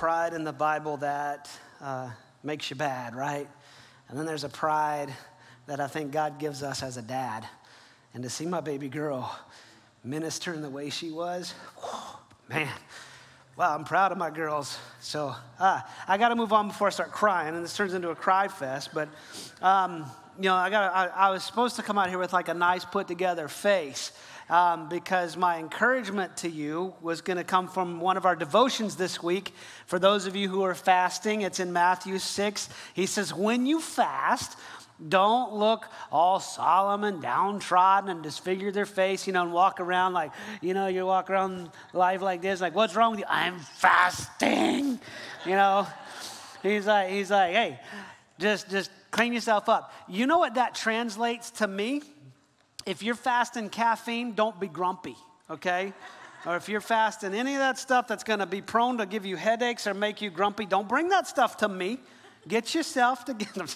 pride in the Bible that uh, makes you bad, right? And then there's a pride that I think God gives us as a dad. And to see my baby girl minister in the way she was, whew, man, wow, I'm proud of my girls. So uh, I got to move on before I start crying, and this turns into a cry fest. But um, you know, I got I, I was supposed to come out here with like a nice put together face um, because my encouragement to you was going to come from one of our devotions this week. For those of you who are fasting, it's in Matthew 6. He says, When you fast, don't look all solemn and downtrodden and disfigure their face, you know, and walk around like, you know, you walk around life like this, like, what's wrong with you? I'm fasting. You know, he's like, he's like, hey, just just clean yourself up. You know what that translates to me? If you're fasting caffeine, don't be grumpy, okay? or if you're fasting any of that stuff that's going to be prone to give you headaches or make you grumpy, don't bring that stuff to me. Get yourself together.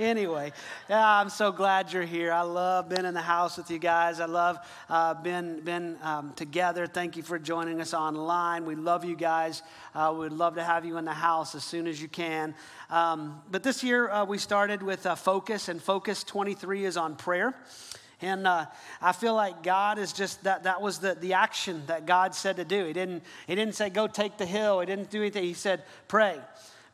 anyway, yeah, I'm so glad you're here. I love being in the house with you guys. I love uh, being, being um, together. Thank you for joining us online. We love you guys. Uh, we'd love to have you in the house as soon as you can. Um, but this year uh, we started with uh, Focus, and Focus 23 is on prayer. And uh, I feel like God is just that, that was the, the action that God said to do. He didn't, he didn't say, go take the hill. He didn't do anything. He said, pray,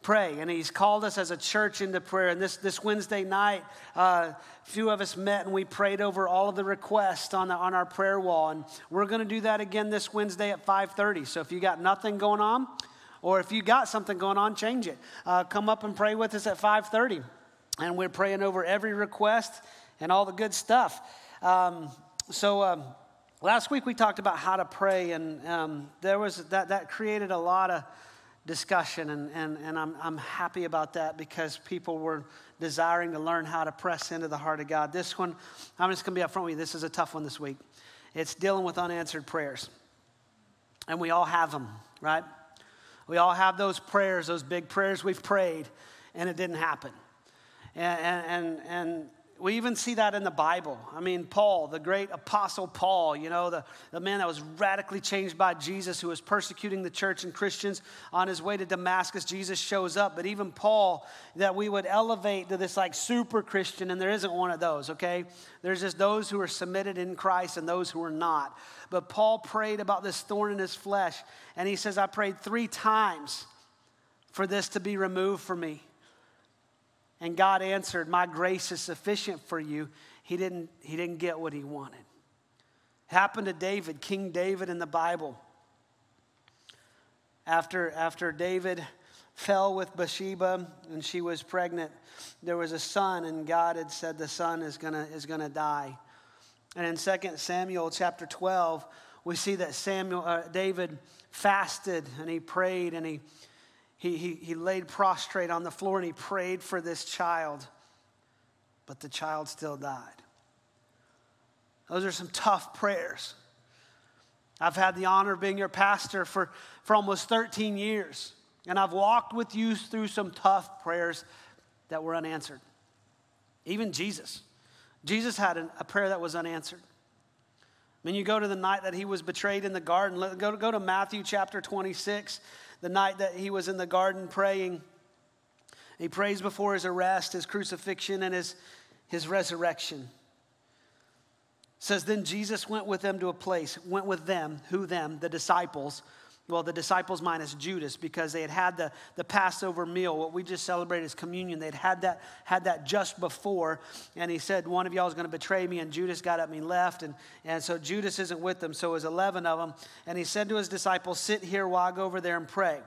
pray. And He's called us as a church into prayer. And this, this Wednesday night, uh, a few of us met and we prayed over all of the requests on, the, on our prayer wall. And we're going to do that again this Wednesday at 5.30. So if you got nothing going on, or if you got something going on, change it. Uh, come up and pray with us at 5.30. And we're praying over every request and all the good stuff. Um, so um, last week we talked about how to pray, and um, there was that that created a lot of discussion, and, and, and I'm, I'm happy about that because people were desiring to learn how to press into the heart of God. This one, I'm just going to be upfront with you. This is a tough one this week. It's dealing with unanswered prayers, and we all have them, right? We all have those prayers, those big prayers we've prayed, and it didn't happen. And, and, and, we even see that in the Bible. I mean, Paul, the great apostle Paul, you know, the, the man that was radically changed by Jesus, who was persecuting the church and Christians on his way to Damascus, Jesus shows up. But even Paul, that we would elevate to this like super Christian, and there isn't one of those, okay? There's just those who are submitted in Christ and those who are not. But Paul prayed about this thorn in his flesh, and he says, I prayed three times for this to be removed from me. And God answered, My grace is sufficient for you. He didn't, he didn't get what he wanted. It happened to David, King David in the Bible. After, after David fell with Bathsheba and she was pregnant, there was a son, and God had said the son is gonna, is gonna die. And in 2 Samuel chapter 12, we see that Samuel, uh, David fasted and he prayed and he, he, he, he laid prostrate on the floor and he prayed for this child, but the child still died. Those are some tough prayers. I've had the honor of being your pastor for, for almost 13 years, and I've walked with you through some tough prayers that were unanswered. Even Jesus. Jesus had an, a prayer that was unanswered. When you go to the night that he was betrayed in the garden, go, go to Matthew chapter 26 the night that he was in the garden praying. He prays before his arrest, his crucifixion, and his, his resurrection. It says, Then Jesus went with them to a place, went with them, who them, the disciples, well, the disciples minus Judas, because they had had the, the Passover meal, what we just celebrated is communion. They'd had that, had that just before. And he said, One of y'all is going to betray me. And Judas got up and left. And, and so Judas isn't with them. So it was 11 of them. And he said to his disciples, Sit here while I go over there and pray.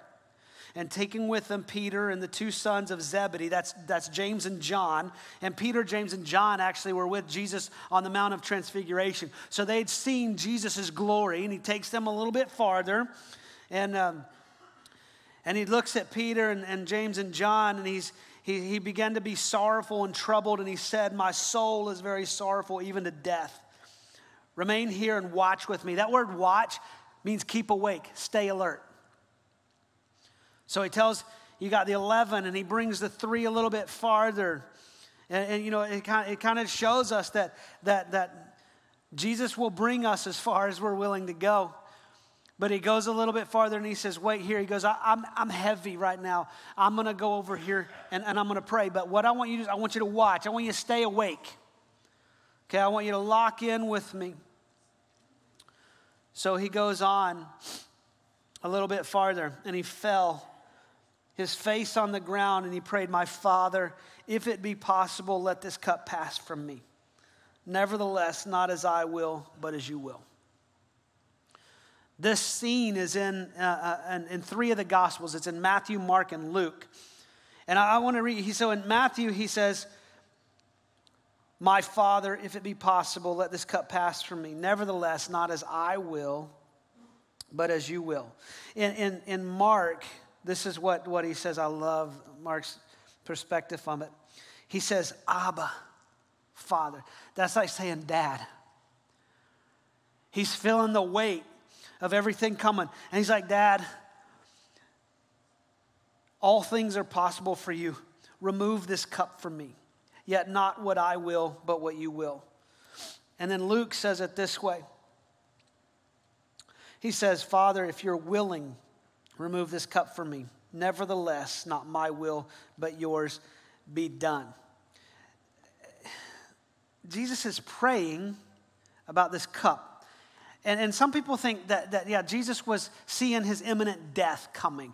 And taking with them Peter and the two sons of Zebedee, that's, that's James and John. And Peter, James, and John actually were with Jesus on the Mount of Transfiguration. So they'd seen Jesus' glory. And he takes them a little bit farther and, um, and he looks at Peter and, and James and John, and he's, he, he began to be sorrowful and troubled, and he said, My soul is very sorrowful, even to death. Remain here and watch with me. That word watch means keep awake, stay alert. So he tells, you got the 11, and he brings the three a little bit farther. And, and you know, it kind, of, it kind of shows us that, that, that Jesus will bring us as far as we're willing to go. But he goes a little bit farther and he says, Wait here. He goes, I, am I'm, I'm heavy right now. I'm going to go over here and, and I'm going to pray. But what I want you to do, is, I want you to watch. I want you to stay awake. Okay, I want you to lock in with me. So he goes on a little bit farther and he fell, his face on the ground, and he prayed, My Father, if it be possible, let this cup pass from me. Nevertheless, not as I will, but as you will. This scene is in, uh, uh, in, in, three of the Gospels. It's in Matthew, Mark, and Luke. And I, I want to read, he, so in Matthew, he says, My Father, if it be possible, let this cup pass from me. Nevertheless, not as I will, but as you will. In, in, in Mark, this is what, what he says. I love Mark's perspective on it. He says, Abba, Father. That's like saying dad. He's feeling the weight of everything coming. And he's like, Dad, all things are possible for you. Remove this cup from me. Yet not what I will, but what you will. And then Luke says it this way He says, Father, if you're willing, remove this cup from me. Nevertheless, not my will, but yours be done. Jesus is praying about this cup. And, and some people think that, that, yeah, Jesus was seeing his imminent death coming.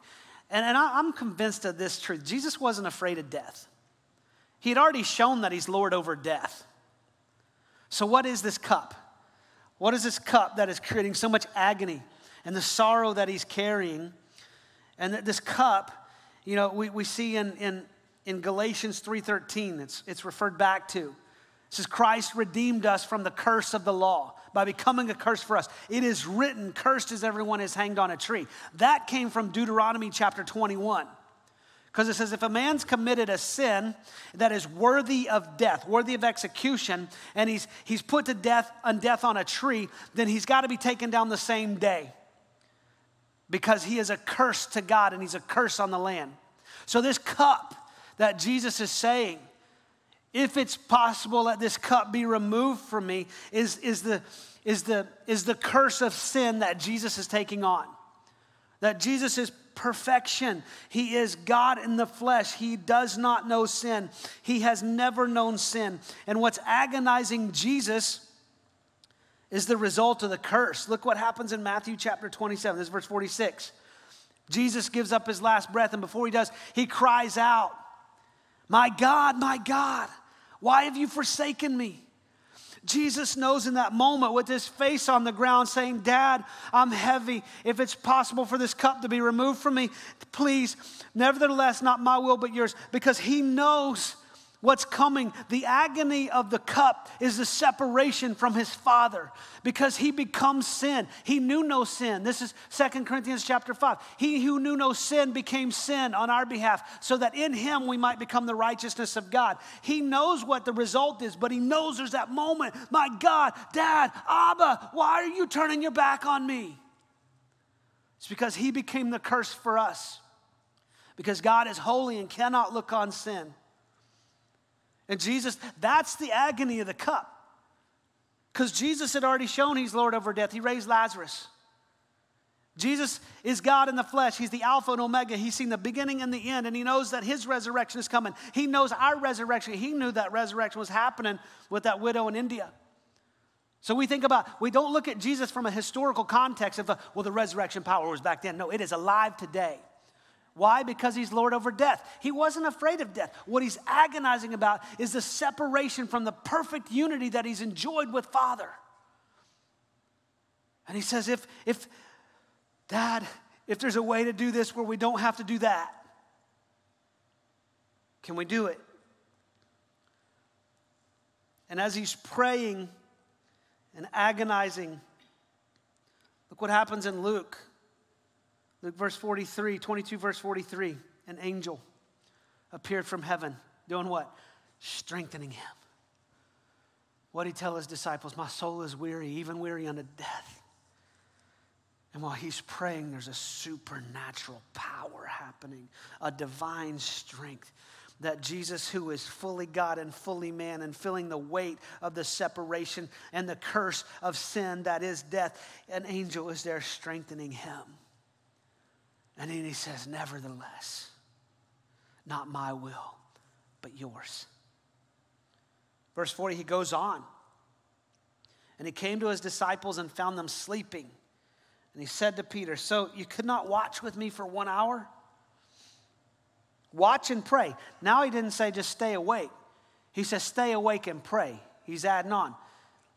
And, and I, I'm convinced of this truth Jesus wasn't afraid of death, he had already shown that he's Lord over death. So, what is this cup? What is this cup that is creating so much agony and the sorrow that he's carrying? And this cup, you know, we, we see in, in, in Galatians 3.13, it's, it's referred back to. It says, Christ redeemed us from the curse of the law by becoming a curse for us. It is written, cursed is everyone is hanged on a tree. That came from Deuteronomy chapter 21. Because it says, if a man's committed a sin that is worthy of death, worthy of execution, and he's, he's put to death on death on a tree, then he's got to be taken down the same day. Because he is a curse to God and he's a curse on the land. So, this cup that Jesus is saying, if it's possible that this cup be removed from me, is, is, the, is, the, is the curse of sin that Jesus is taking on. That Jesus is perfection. He is God in the flesh. He does not know sin. He has never known sin. And what's agonizing Jesus is the result of the curse. Look what happens in Matthew chapter 27. This is verse 46. Jesus gives up his last breath, and before he does, he cries out, My God, my God, why have you forsaken me? Jesus knows in that moment with his face on the ground saying, Dad, I'm heavy. If it's possible for this cup to be removed from me, please, nevertheless, not my will but yours, because he knows what's coming. The agony of the cup is the separation from his father because he becomes sin. He knew no sin. This is Second Corinthians chapter 5. He who knew no sin became sin on our behalf so that in him we might become the righteousness of God. He knows what the result is, but he knows there's that moment. My God, Dad, Abba, why are you turning your back on me? It's because he became the curse for us. Because God is holy and cannot look on sin. And Jesus, that's the agony of the cup. Because Jesus had already shown he's Lord over death. He raised Lazarus. Jesus is God in the flesh. He's the Alpha and Omega. He's seen the beginning and the end, and He knows that His resurrection is coming. He knows our resurrection. He knew that resurrection was happening with that widow in India. So we think about, we don't look at Jesus from a historical context of, uh, well, the resurrection power was back then. No, it is alive today. Why? Because he's Lord over death. He wasn't afraid of death. What he's agonizing about is the separation from the perfect unity that he's enjoyed with Father. And he says, if, if, Dad, if there's a way to do this where we don't have to do that, can we do it? And as he's praying and agonizing, look what happens in Luke. Luke verse 43, 22 verse 43, an angel appeared from heaven, doing what? Strengthening him. What did he tell his disciples? My soul is weary, even weary unto death. And while he's praying, there's a supernatural power happening, a divine strength. that Jesus, who is fully God and fully man and feeling the weight of the separation and the curse of sin that is death, an angel is there strengthening him. And then he says, Nevertheless, not my will, but yours. Verse 40, he goes on. And he came to his disciples and found them sleeping. And he said to Peter, So you could not watch with me for one hour? Watch and pray. Now he didn't say just stay awake. He says stay awake and pray. He's adding on.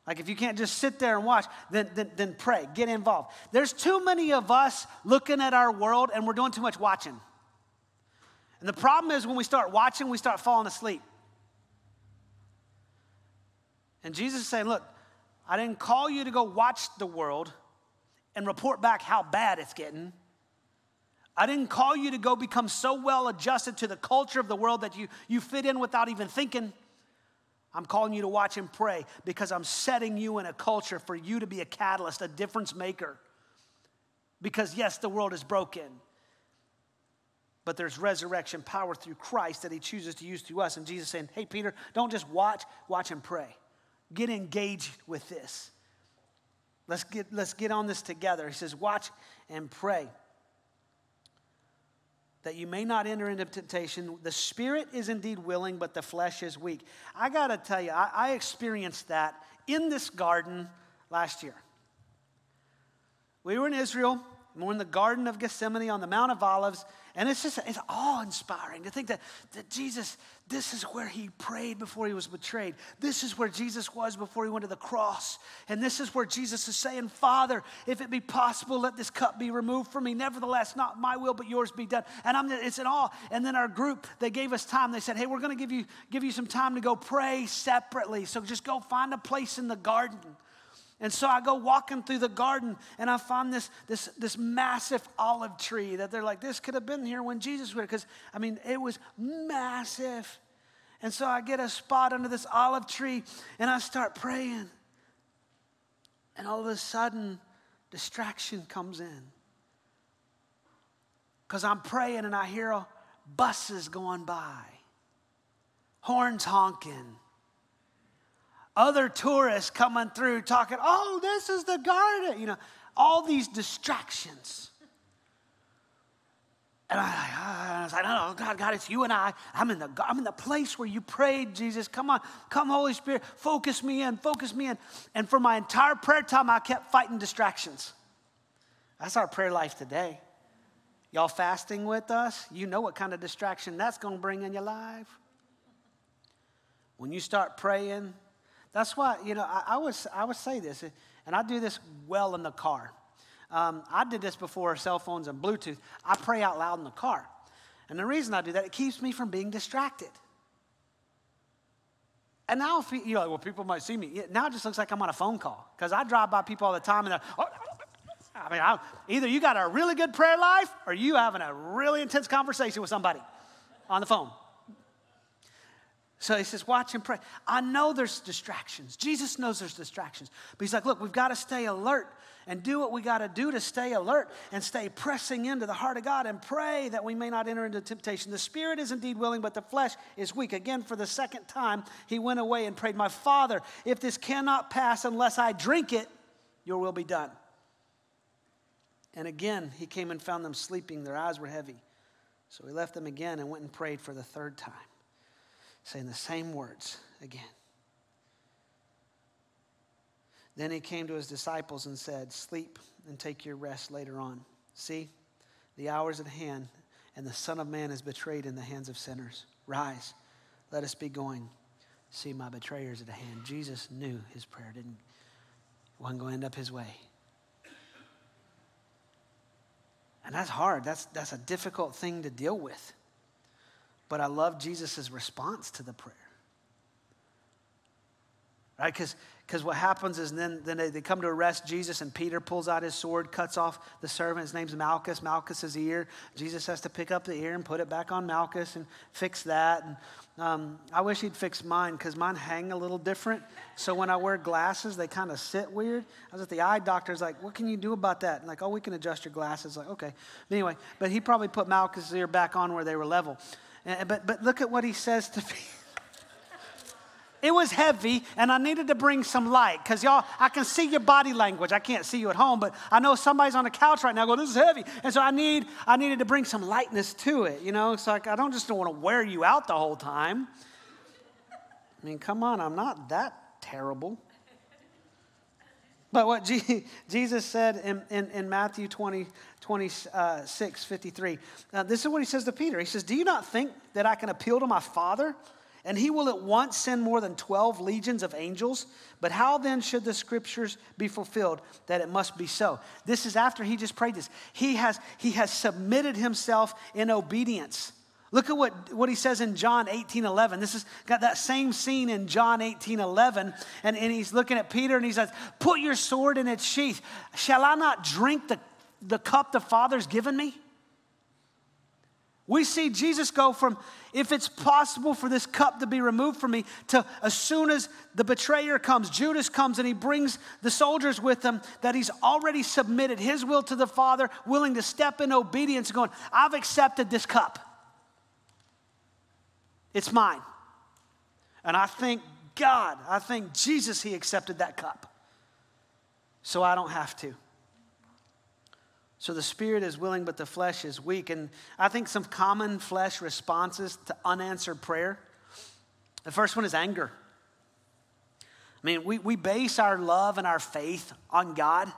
Like if you can't just sit there and watch, then, then, then pray, get involved. There's too many of us looking at our world and we're doing too much watching. And the problem is when we start watching, we start falling asleep. And Jesus is saying, Look, I didn't call you to go watch the world and report back how bad it's getting. I didn't call you to go become so well adjusted to the culture of the world that you, you fit in without even thinking. I'm calling you to watch and pray because I'm setting you in a culture for you to be a catalyst, a difference maker. Because, yes, the world is broken, but there's resurrection power through Christ that He chooses to use through us. And Jesus saying, Hey, Peter, don't just watch, watch and pray. Get engaged with this. Let's get, let's get on this together. He says, Watch and pray that you may not enter into temptation. The spirit is indeed willing, but the flesh is weak. I got to tell you, I, I, experienced that in this garden last year. We were in Israel, we're in the Garden of Gethsemane on the Mount of Olives, and it's just, it's awe inspiring to think that, that Jesus, this is where he prayed before he was betrayed. This is where Jesus was before he went to the cross. And this is where Jesus is saying, Father, if it be possible, let this cup be removed from me. Nevertheless, not my will, but yours be done. And I'm, it's in awe. And then our group, they gave us time. They said, Hey, we're going to give you, give you some time to go pray separately. So just go find a place in the garden. And so I go walking through the garden and I find this, this, this massive olive tree that they're like, this could have been here when Jesus was Because, I mean, it was massive. And so I get a spot under this olive tree and I start praying. And all of a sudden, distraction comes in. Because I'm praying and I hear buses going by, horns honking other tourists coming through talking, oh, this is the garden, you know, all these distractions. And I, I was like, no, God, God, it's you and I. I'm in the, I'm in the place where you prayed, Jesus. Come on, come, Holy Spirit, focus me in, focus me in. And for my entire prayer time, I kept fighting distractions. That's our prayer life today. Y'all fasting with us? You know what kind of distraction that's going to bring in your life. When you start praying, that's why, you know, I, I, would, I would say this, and I do this well in the car. Um, I did this before cell phones and Bluetooth. I pray out loud in the car. And the reason I do that, it keeps me from being distracted. And now, if you know, well, people might see me. Now it just looks like I'm on a phone call because I drive by people all the time and they're, oh, I mean, I, either you got a really good prayer life or you having a really intense conversation with somebody on the phone. So he says, watch and pray. I know there's distractions. Jesus knows there's distractions. But he's like, look, we've got to stay alert and do what we got to do to stay alert and stay pressing into the heart of God and pray that we may not enter into temptation. The spirit is indeed willing, but the flesh is weak. Again, for the second time, he went away and prayed, My Father, if this cannot pass unless I drink it, your will be done. And again, he came and found them sleeping. Their eyes were heavy. So he left them again and went and prayed for the third time saying the same words again. Then he came to his disciples and said, Sleep and take your rest later on. See, the hour is at hand, and the Son of Man is betrayed in the hands of sinners. Rise, let us be going. See, my betrayer's at hand. Jesus knew his prayer didn't wasn't going to end up his way. And that's hard. That's, that's a difficult thing to deal with. But I love Jesus' response to the prayer. Right? Because what happens is then, then they, they come to arrest Jesus, and Peter pulls out his sword, cuts off the servant. His name's Malchus, Malchus's ear. Jesus has to pick up the ear and put it back on Malchus and fix that. And um, I wish he'd fix mine because mine hang a little different. So when I wear glasses, they kind of sit weird. I was at the eye doctor's like, what can you do about that? And like, oh, we can adjust your glasses. Like, okay. But anyway, but he probably put Malchus's ear back on where they were level. Uh, but, but look at what he says to me. It was heavy, and I needed to bring some light because y'all, I can see your body language. I can't see you at home, but I know somebody's on the couch right now going, "This is heavy," and so I need, I needed to bring some lightness to it. You know, so like, I don't just want to wear you out the whole time. I mean, come on, I'm not that terrible. But what Jesus said in, in, in Matthew 20, 26, 53, uh, this is what he says to Peter. He says, Do you not think that I can appeal to my Father? and he will at once send more than 12 legions of angels. But how then should the scriptures be fulfilled that it must be so? This is after he just prayed this. He has, he has submitted himself in obedience. Look at what, what he says in John 18 11. This has got that same scene in John 18 11. And, and he's looking at Peter and he says, Put your sword in its sheath. Shall I not drink the, the cup the Father's given me? We see Jesus go from, if it's possible for this cup to be removed from me, to as soon as the betrayer comes, Judas comes and he brings the soldiers with him, that he's already submitted his will to the Father, willing to step in obedience, going, I've accepted this cup. It's mine. And I thank God, I thank Jesus, he accepted that cup. So I don't have to. So the spirit is willing, but the flesh is weak. And I think some common flesh responses to unanswered prayer. The first one is anger. I mean, we, we base our love and our faith on God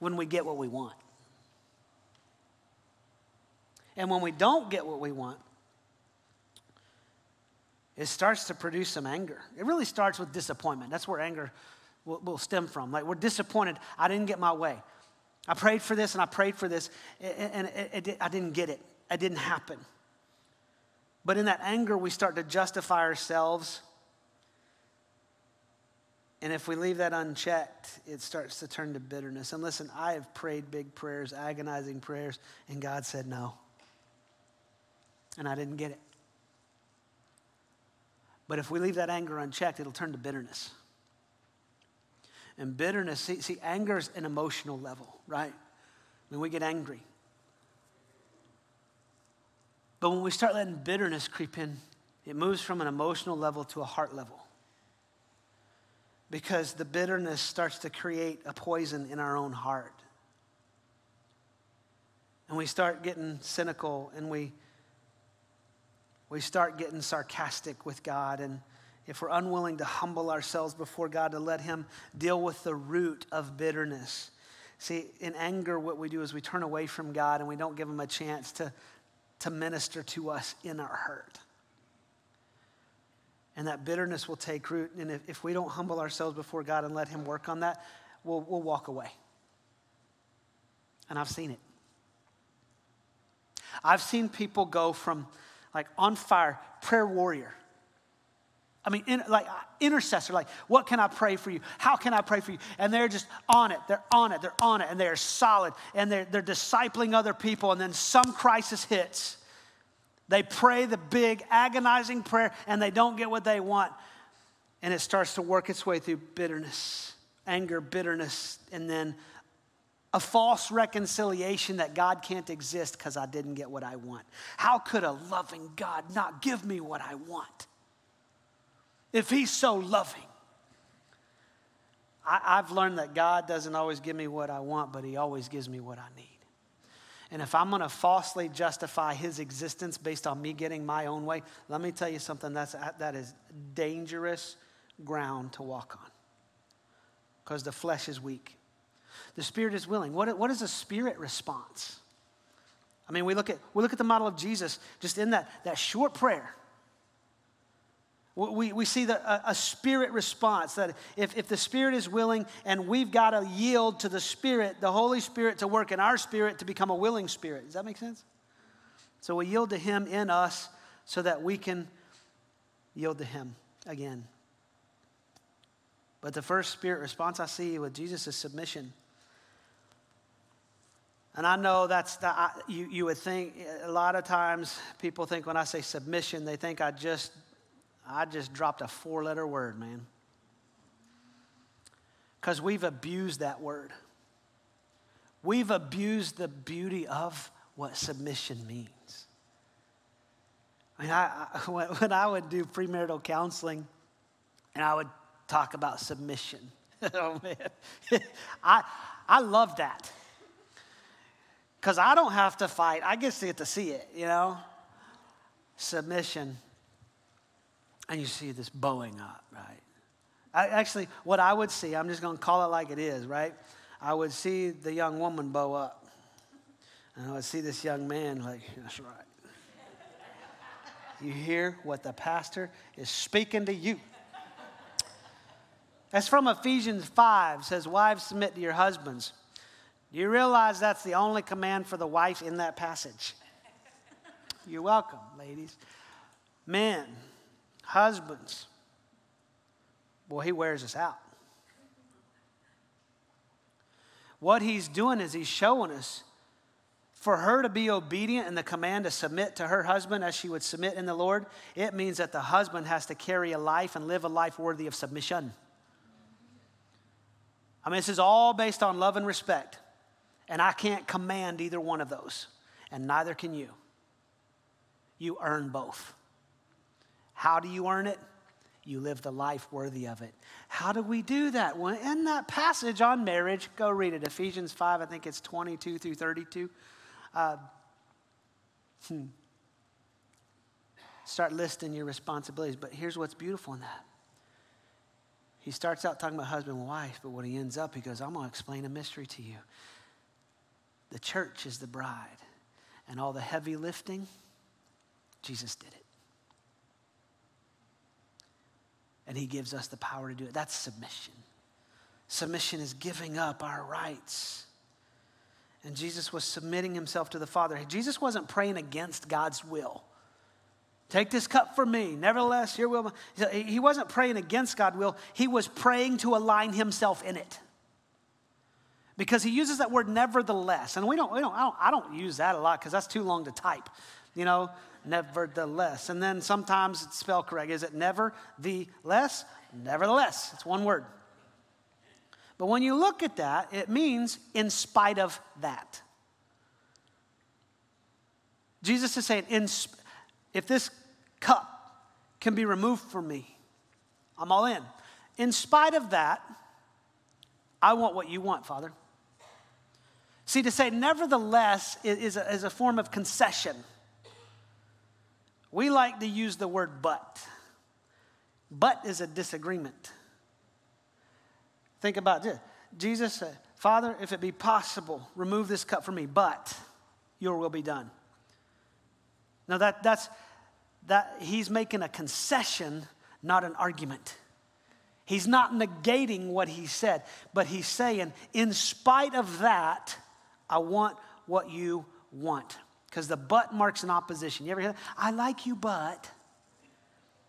when we get what we want. And when we don't get what we want, it starts to produce some anger. It really starts with disappointment. That's where anger will, will stem from. Like, we're disappointed. I didn't get my way. I prayed for this and I prayed for this, and it, it, I didn't get it. It didn't happen. But in that anger, we start to justify ourselves. And if we leave that unchecked, it starts to turn to bitterness. And listen, I have prayed big prayers, agonizing prayers, and God said no. And I didn't get it. But if we leave that anger unchecked, it'll turn to bitterness. And bitterness, see, see anger is an emotional level, right? When we get angry. But when we start letting bitterness creep in, it moves from an emotional level to a heart level. Because the bitterness starts to create a poison in our own heart. And we start getting cynical and we, we start getting sarcastic with God and if we're unwilling to humble ourselves before God to let Him deal with the root of bitterness. See, in anger, what we do is we turn away from God and we don't give Him a chance to, to minister to us in our hurt. And that bitterness will take root. And if, if we don't humble ourselves before God and let Him work on that, we'll, we'll walk away. And I've seen it. I've seen people go from like on fire, prayer warrior I mean, in, like intercessor, like, what can I pray for you? How can I pray for you? And they're just on it. They're on it. They're on it. And they're solid. And they're, they're discipling other people. And then some crisis hits. They pray the big, agonizing prayer, and they don't get what they want. And it starts to work its way through bitterness, anger, bitterness, and then a false reconciliation that God can't exist because I didn't get what I want. How could a loving God not give me what I want? If He's so loving. I, have learned that God doesn't always give me what I want, but He always gives me what I need. And if I'm going to falsely justify His existence based on me getting my own way, let me tell you something that's, that is dangerous ground to walk on because the flesh is weak. The spirit is willing. What, what is a spirit response? I mean, we look at, we look at the model of Jesus just in that, that short prayer. We, we see the, a, a, spirit response that if, if the spirit is willing and we've got to yield to the spirit, the Holy Spirit to work in our spirit to become a willing spirit. Does that make sense? So we yield to Him in us so that we can yield to Him again. But the first spirit response I see with Jesus is submission. And I know that's the, I, you, you would think, a lot of times people think when I say submission, they think I just I just dropped a four letter word, man. Because we've abused that word. We've abused the beauty of what submission means. I mean, I, I, when I would do premarital counseling and I would talk about submission, oh man, I, I love that. Because I don't have to fight, I get to get to see it, you know? Submission. And you see this bowing up, right? I, actually, what I would see, I'm just going to call it like it is, right? I would see the young woman bow up. And I would see this young man, like, that's right. You hear what the pastor is speaking to you. That's from Ephesians 5, says, Wives, submit to your husbands. Do you realize that's the only command for the wife in that passage? You're welcome, ladies. Men, husbands, boy, he wears us out. What he's doing is he's showing us for her to be obedient and the command to submit to her husband as she would submit in the Lord, it means that the husband has to carry a life and live a life worthy of submission. I mean, this is all based on love and respect. And I can't command either one of those, and neither can you. You earn both. How do you earn it? You live the life worthy of it. How do we do that? Well, in that passage on marriage, go read it. Ephesians 5, I think it's 22 through 32. Uh, hmm. Start listing your responsibilities. But here's what's beautiful in that. He starts out talking about husband and wife, but when he ends up, he goes, I'm going to explain a mystery to you. The church is the bride, and all the heavy lifting, Jesus did it. And he gives us the power to do it. That's submission. Submission is giving up our rights. And Jesus was submitting himself to the Father. Jesus wasn't praying against God's will. Take this cup for me. Nevertheless, your will. He wasn't praying against God's will. He was praying to align himself in it. Because he uses that word nevertheless. And we don't, we don't, I don't, I don't use that a lot because that's too long to type. You know, nevertheless. And then sometimes it's spelled correct. Is it never the less? Nevertheless. It's one word. But when you look at that, it means in spite of that. Jesus is saying, in, if this cup can be removed from me, I'm all in. In spite of that, I want what you want, Father. See, to say nevertheless is a, is a form of concession. We like to use the word but. But is a disagreement. Think about this. Jesus said, Father, if it be possible, remove this cup from me, but your will be done. Now that that's that he's making a concession, not an argument. He's not negating what he said, but he's saying, in spite of that, I want what you want. Because the but marks an opposition. You ever hear that? I like you, but.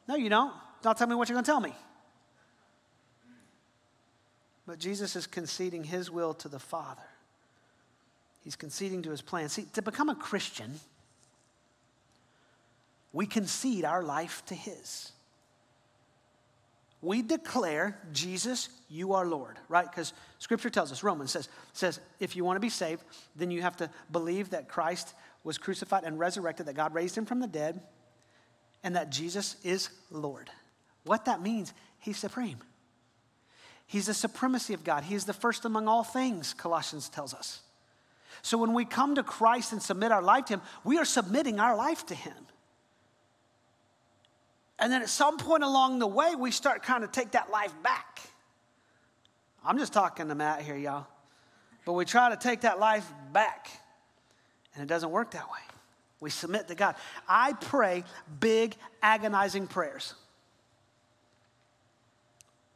No, you don't. Don't tell me what you're going to tell me. But Jesus is conceding his will to the Father. He's conceding to his plan. See, to become a Christian, we concede our life to his. We declare, Jesus, you are Lord, right? Because scripture tells us, Romans says, says, if you want to be saved, then you have to believe that Christ was crucified and resurrected, that God raised him from the dead, and that Jesus is Lord. What that means, he's supreme. He's the supremacy of God. He is the first among all things, Colossians tells us. So when we come to Christ and submit our life to Him, we are submitting our life to Him. And then at some point along the way, we start kind of take that life back. I'm just talking to Matt here, y'all. But we try to take that life back, and it doesn't work that way. We submit to God. I pray big, agonizing prayers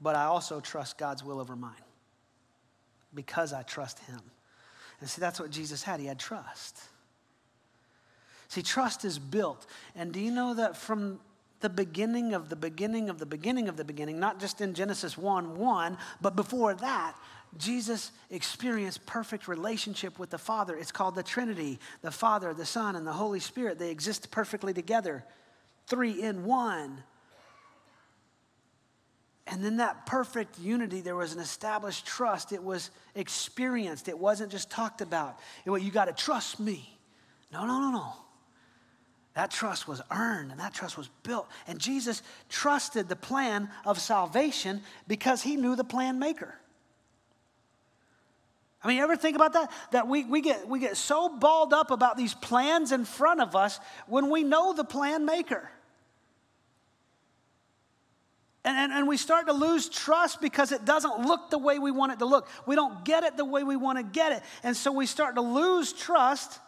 but I also trust God's will over mine because I trust Him. And see, that's what Jesus had. He had trust. See, trust is built. And do you know that from the beginning of the beginning of the beginning of the beginning, not just in Genesis 1 1, but before that, Jesus experienced perfect relationship with the Father. It's called the Trinity the Father, the Son, and the Holy Spirit. They exist perfectly together, three in one. And then that perfect unity, there was an established trust. It was experienced. It wasn't just talked about. It was, you got to trust me. No, no, no, no. That trust was earned and that trust was built. And Jesus trusted the plan of salvation because he knew the plan maker. I mean, you ever think about that? That we, we, get, we get so balled up about these plans in front of us when we know the plan maker. And, and, and we start to lose trust because it doesn't look the way we want it to look. We don't get it the way we want to get it. And so we start to lose trust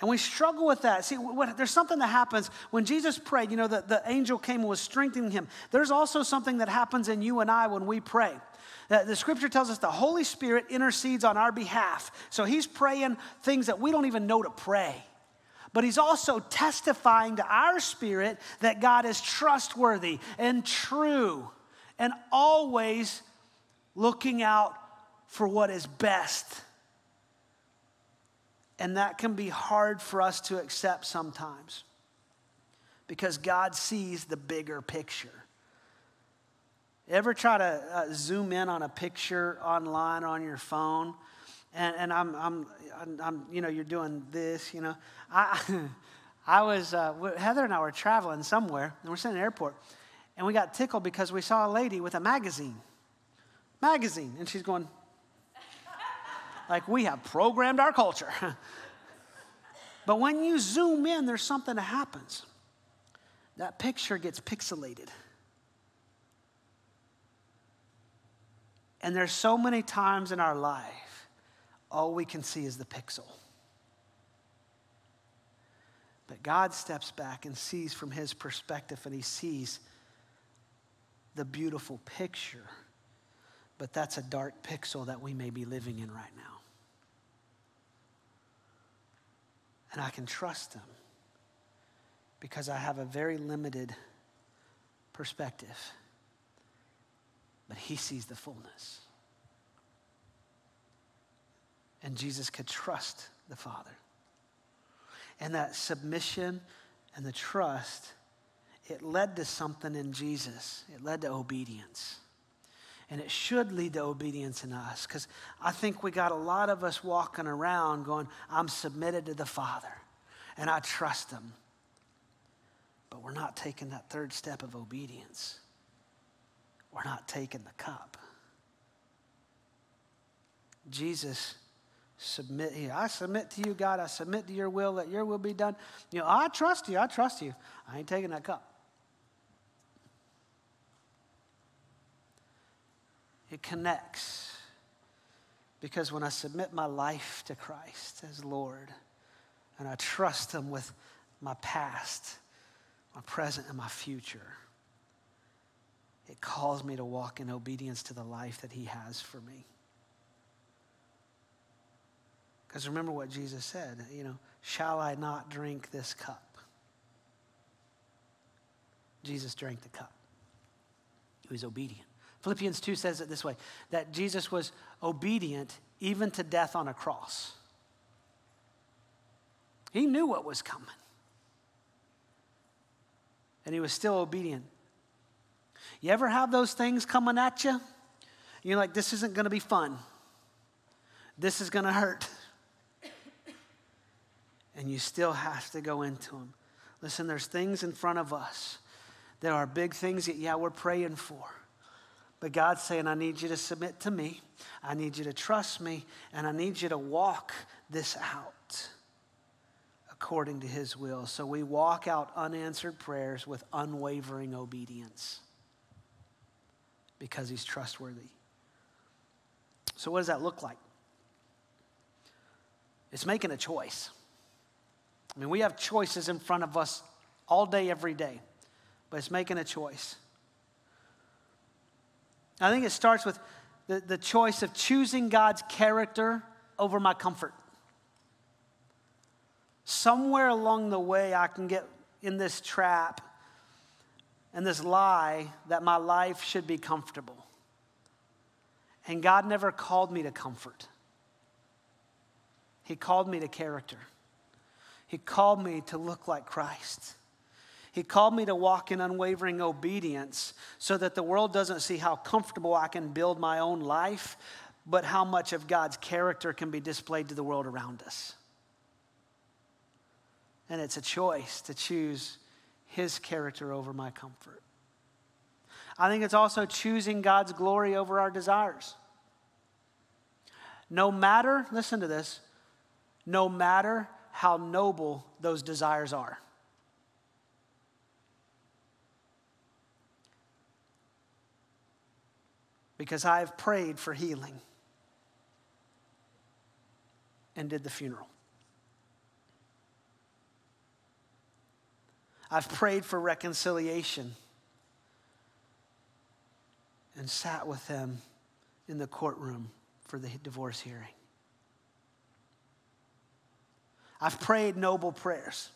and we struggle with that. See, what, there's something that happens when Jesus prayed, you know, the, the angel came and was strengthening him. There's also something that happens in you and I when we pray. The scripture tells us the Holy Spirit intercedes on our behalf. So he's praying things that we don't even know to pray. But he's also testifying to our spirit that God is trustworthy and true and always looking out for what is best. And that can be hard for us to accept sometimes because God sees the bigger picture. Ever try to uh, zoom in on a picture online on your phone? And, and I'm, I'm, I'm, you know, you're doing this, you know. I, I was, uh, Heather and I were traveling somewhere, and we're sitting in an airport, and we got tickled because we saw a lady with a magazine. Magazine. And she's going, like, we have programmed our culture. but when you zoom in, there's something that happens. That picture gets pixelated. And there's so many times in our life, all we can see is the pixel. But God steps back and sees from his perspective, and he sees the beautiful picture. But that's a dark pixel that we may be living in right now. And I can trust them because I have a very limited perspective but he sees the fullness. And Jesus could trust the Father. And that submission and the trust, it led to something in Jesus. It led to obedience. And it should lead to obedience in us because I think we got a lot of us walking around going, I'm submitted to the Father and I trust Him. But we're not taking that third step of obedience we're not taking the cup. Jesus submit here. I submit to you, God. I submit to your will. Let your will be done. You know, I trust you. I trust you. I ain't taking that cup. It connects. Because when I submit my life to Christ as Lord, and I trust Him with my past, my present, and my future, it calls me to walk in obedience to the life that He has for me. Because remember what Jesus said, you know, shall I not drink this cup? Jesus drank the cup. He was obedient. Philippians 2 says it this way that Jesus was obedient even to death on a cross. He knew what was coming. And he was still obedient you ever have those things coming at you? You're like, this isn't going to be fun. This is going to hurt. And you still have to go into them. Listen, there's things in front of us. There are big things that, yeah, we're praying for. But God's saying, I need you to submit to me. I need you to trust me. And I need you to walk this out according to His will. So we walk out unanswered prayers with unwavering obedience because he's trustworthy. So, what does that look like? It's making a choice. I mean, we have choices in front of us all day, every day, but it's making a choice. I think it starts with the, the choice of choosing God's character over my comfort. Somewhere along the way, I can get in this trap and this lie that my life should be comfortable. And God never called me to comfort, He called me to character. He called me to look like Christ. He called me to walk in unwavering obedience so that the world doesn't see how comfortable I can build my own life, but how much of God's character can be displayed to the world around us. And it's a choice to choose His character over my comfort. I think it's also choosing God's glory over our desires. No matter, listen to this, no matter how noble those desires are. Because I have prayed for healing and did the funeral. I've prayed for reconciliation and sat with them in the courtroom for the divorce hearing. I've prayed noble prayers.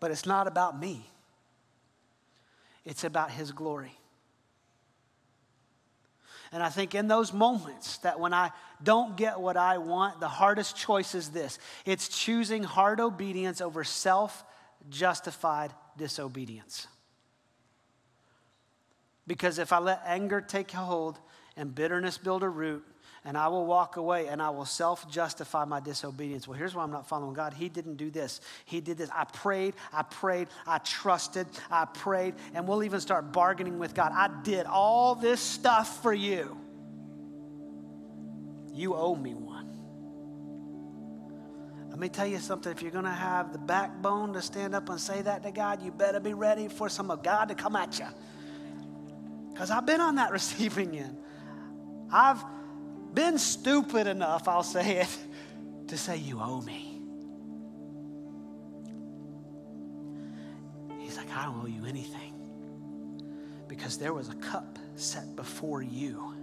But it's not about me, it's about His glory. And I think in those moments that when I don't get what I want, the hardest choice is this it's choosing hard obedience over self justified disobedience. Because if I let anger take hold and bitterness build a root, and I will walk away and I will self justify my disobedience. Well, here's why I'm not following God. He didn't do this. He did this. I prayed, I prayed, I trusted, I prayed, and we'll even start bargaining with God. I did all this stuff for you. You owe me one. Let me tell you something. If you're going to have the backbone to stand up and say that to God, you better be ready for some of God to come at you. Because I've been on that receiving end. I've been stupid enough, I'll say it, to say, You owe me. He's like, I don't owe you anything. Because there was a cup set before you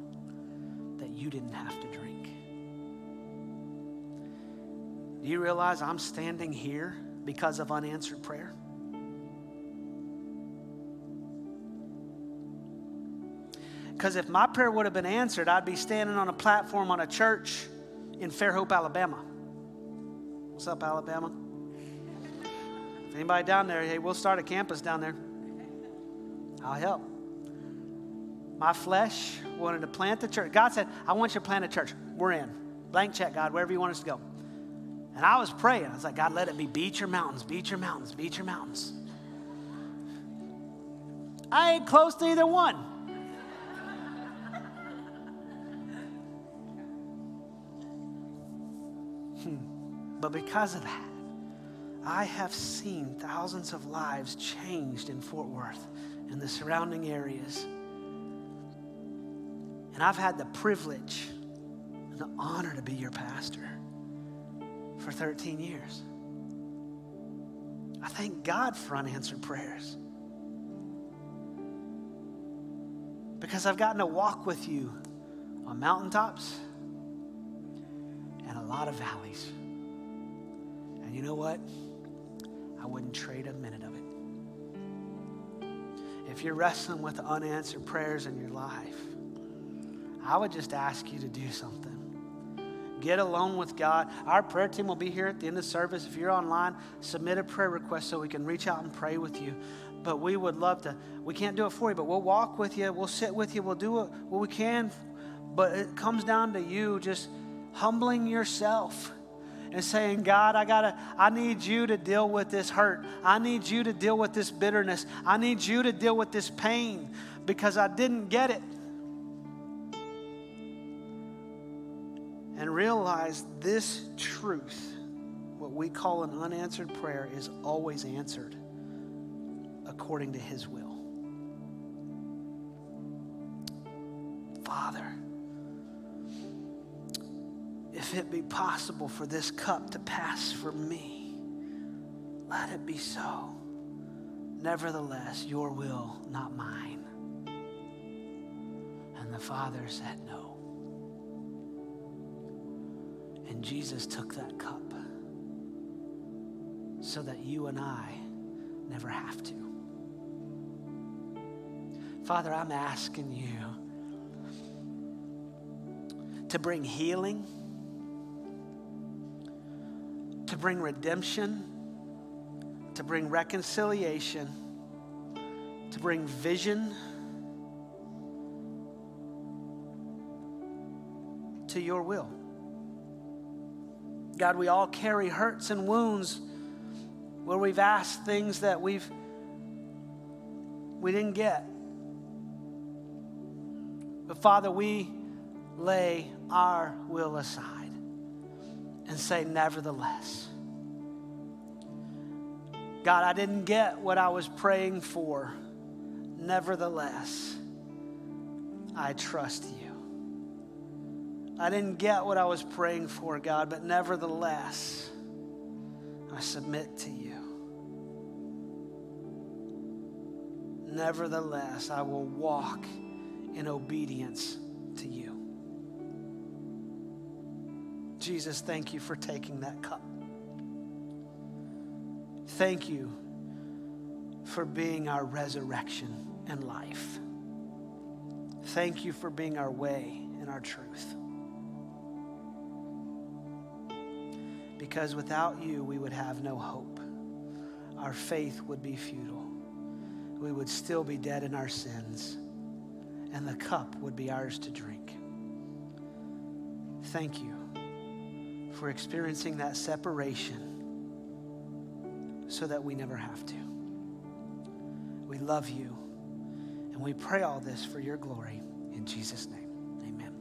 that you didn't have to drink. Do you realize I'm standing here because of unanswered prayer? Because if my prayer would have been answered, I'd be standing on a platform on a church in Fairhope, Alabama. What's up, Alabama? If anybody down there, hey, we'll start a campus down there. I'll help. My flesh wanted to plant the church. God said, I want you to plant a church. We're in. Blank check, God, wherever you want us to go. And I was praying. I was like, God, let it be Beecher Mountains, Beecher Mountains, Beecher Mountains. I ain't close to either one. But because of that, I have seen thousands of lives changed in Fort Worth and the surrounding areas. And I've had the privilege and the honor to be your pastor for 13 years. I thank God for unanswered prayers. Because I've gotten to walk with you on mountaintops and a lot of valleys. You know what? I wouldn't trade a minute of it. If you're wrestling with unanswered prayers in your life, I would just ask you to do something. Get alone with God. Our prayer team will be here at the end of service. If you're online, submit a prayer request so we can reach out and pray with you. But we would love to. We can't do it for you, but we'll walk with you. We'll sit with you. We'll do what we can. But it comes down to you just humbling yourself and saying, God, I gotta, I need you to deal with this hurt. I need you to deal with this bitterness. I need you to deal with this pain because I didn't get it. And realize this truth, what we call an unanswered prayer, is always answered according to His will. Father, if it be possible for this cup to pass from me, let it be so. Nevertheless, your will, not mine. And the Father said, No. And Jesus took that cup so that you and I never have to. Father, I'm asking you to bring healing bring redemption, to bring reconciliation, to bring vision to your will. God, we all carry hurts and wounds where we've asked things that we've we didn't get. But Father, we lay our will aside and say, nevertheless. God, I didn't get what I was praying for. Nevertheless, I trust you. I didn't get what I was praying for, God, but nevertheless, I submit to you. Nevertheless, I will walk in obedience to you. Jesus, thank you for taking that cup. Thank you for being our resurrection and life. Thank you for being our way and our truth. Because without you, we would have no hope. Our faith would be futile. We would still be dead in our sins, and the cup would be ours to drink. Thank you for experiencing that separation so that we never have to. We love you, and we pray all this for your glory in Jesus' name.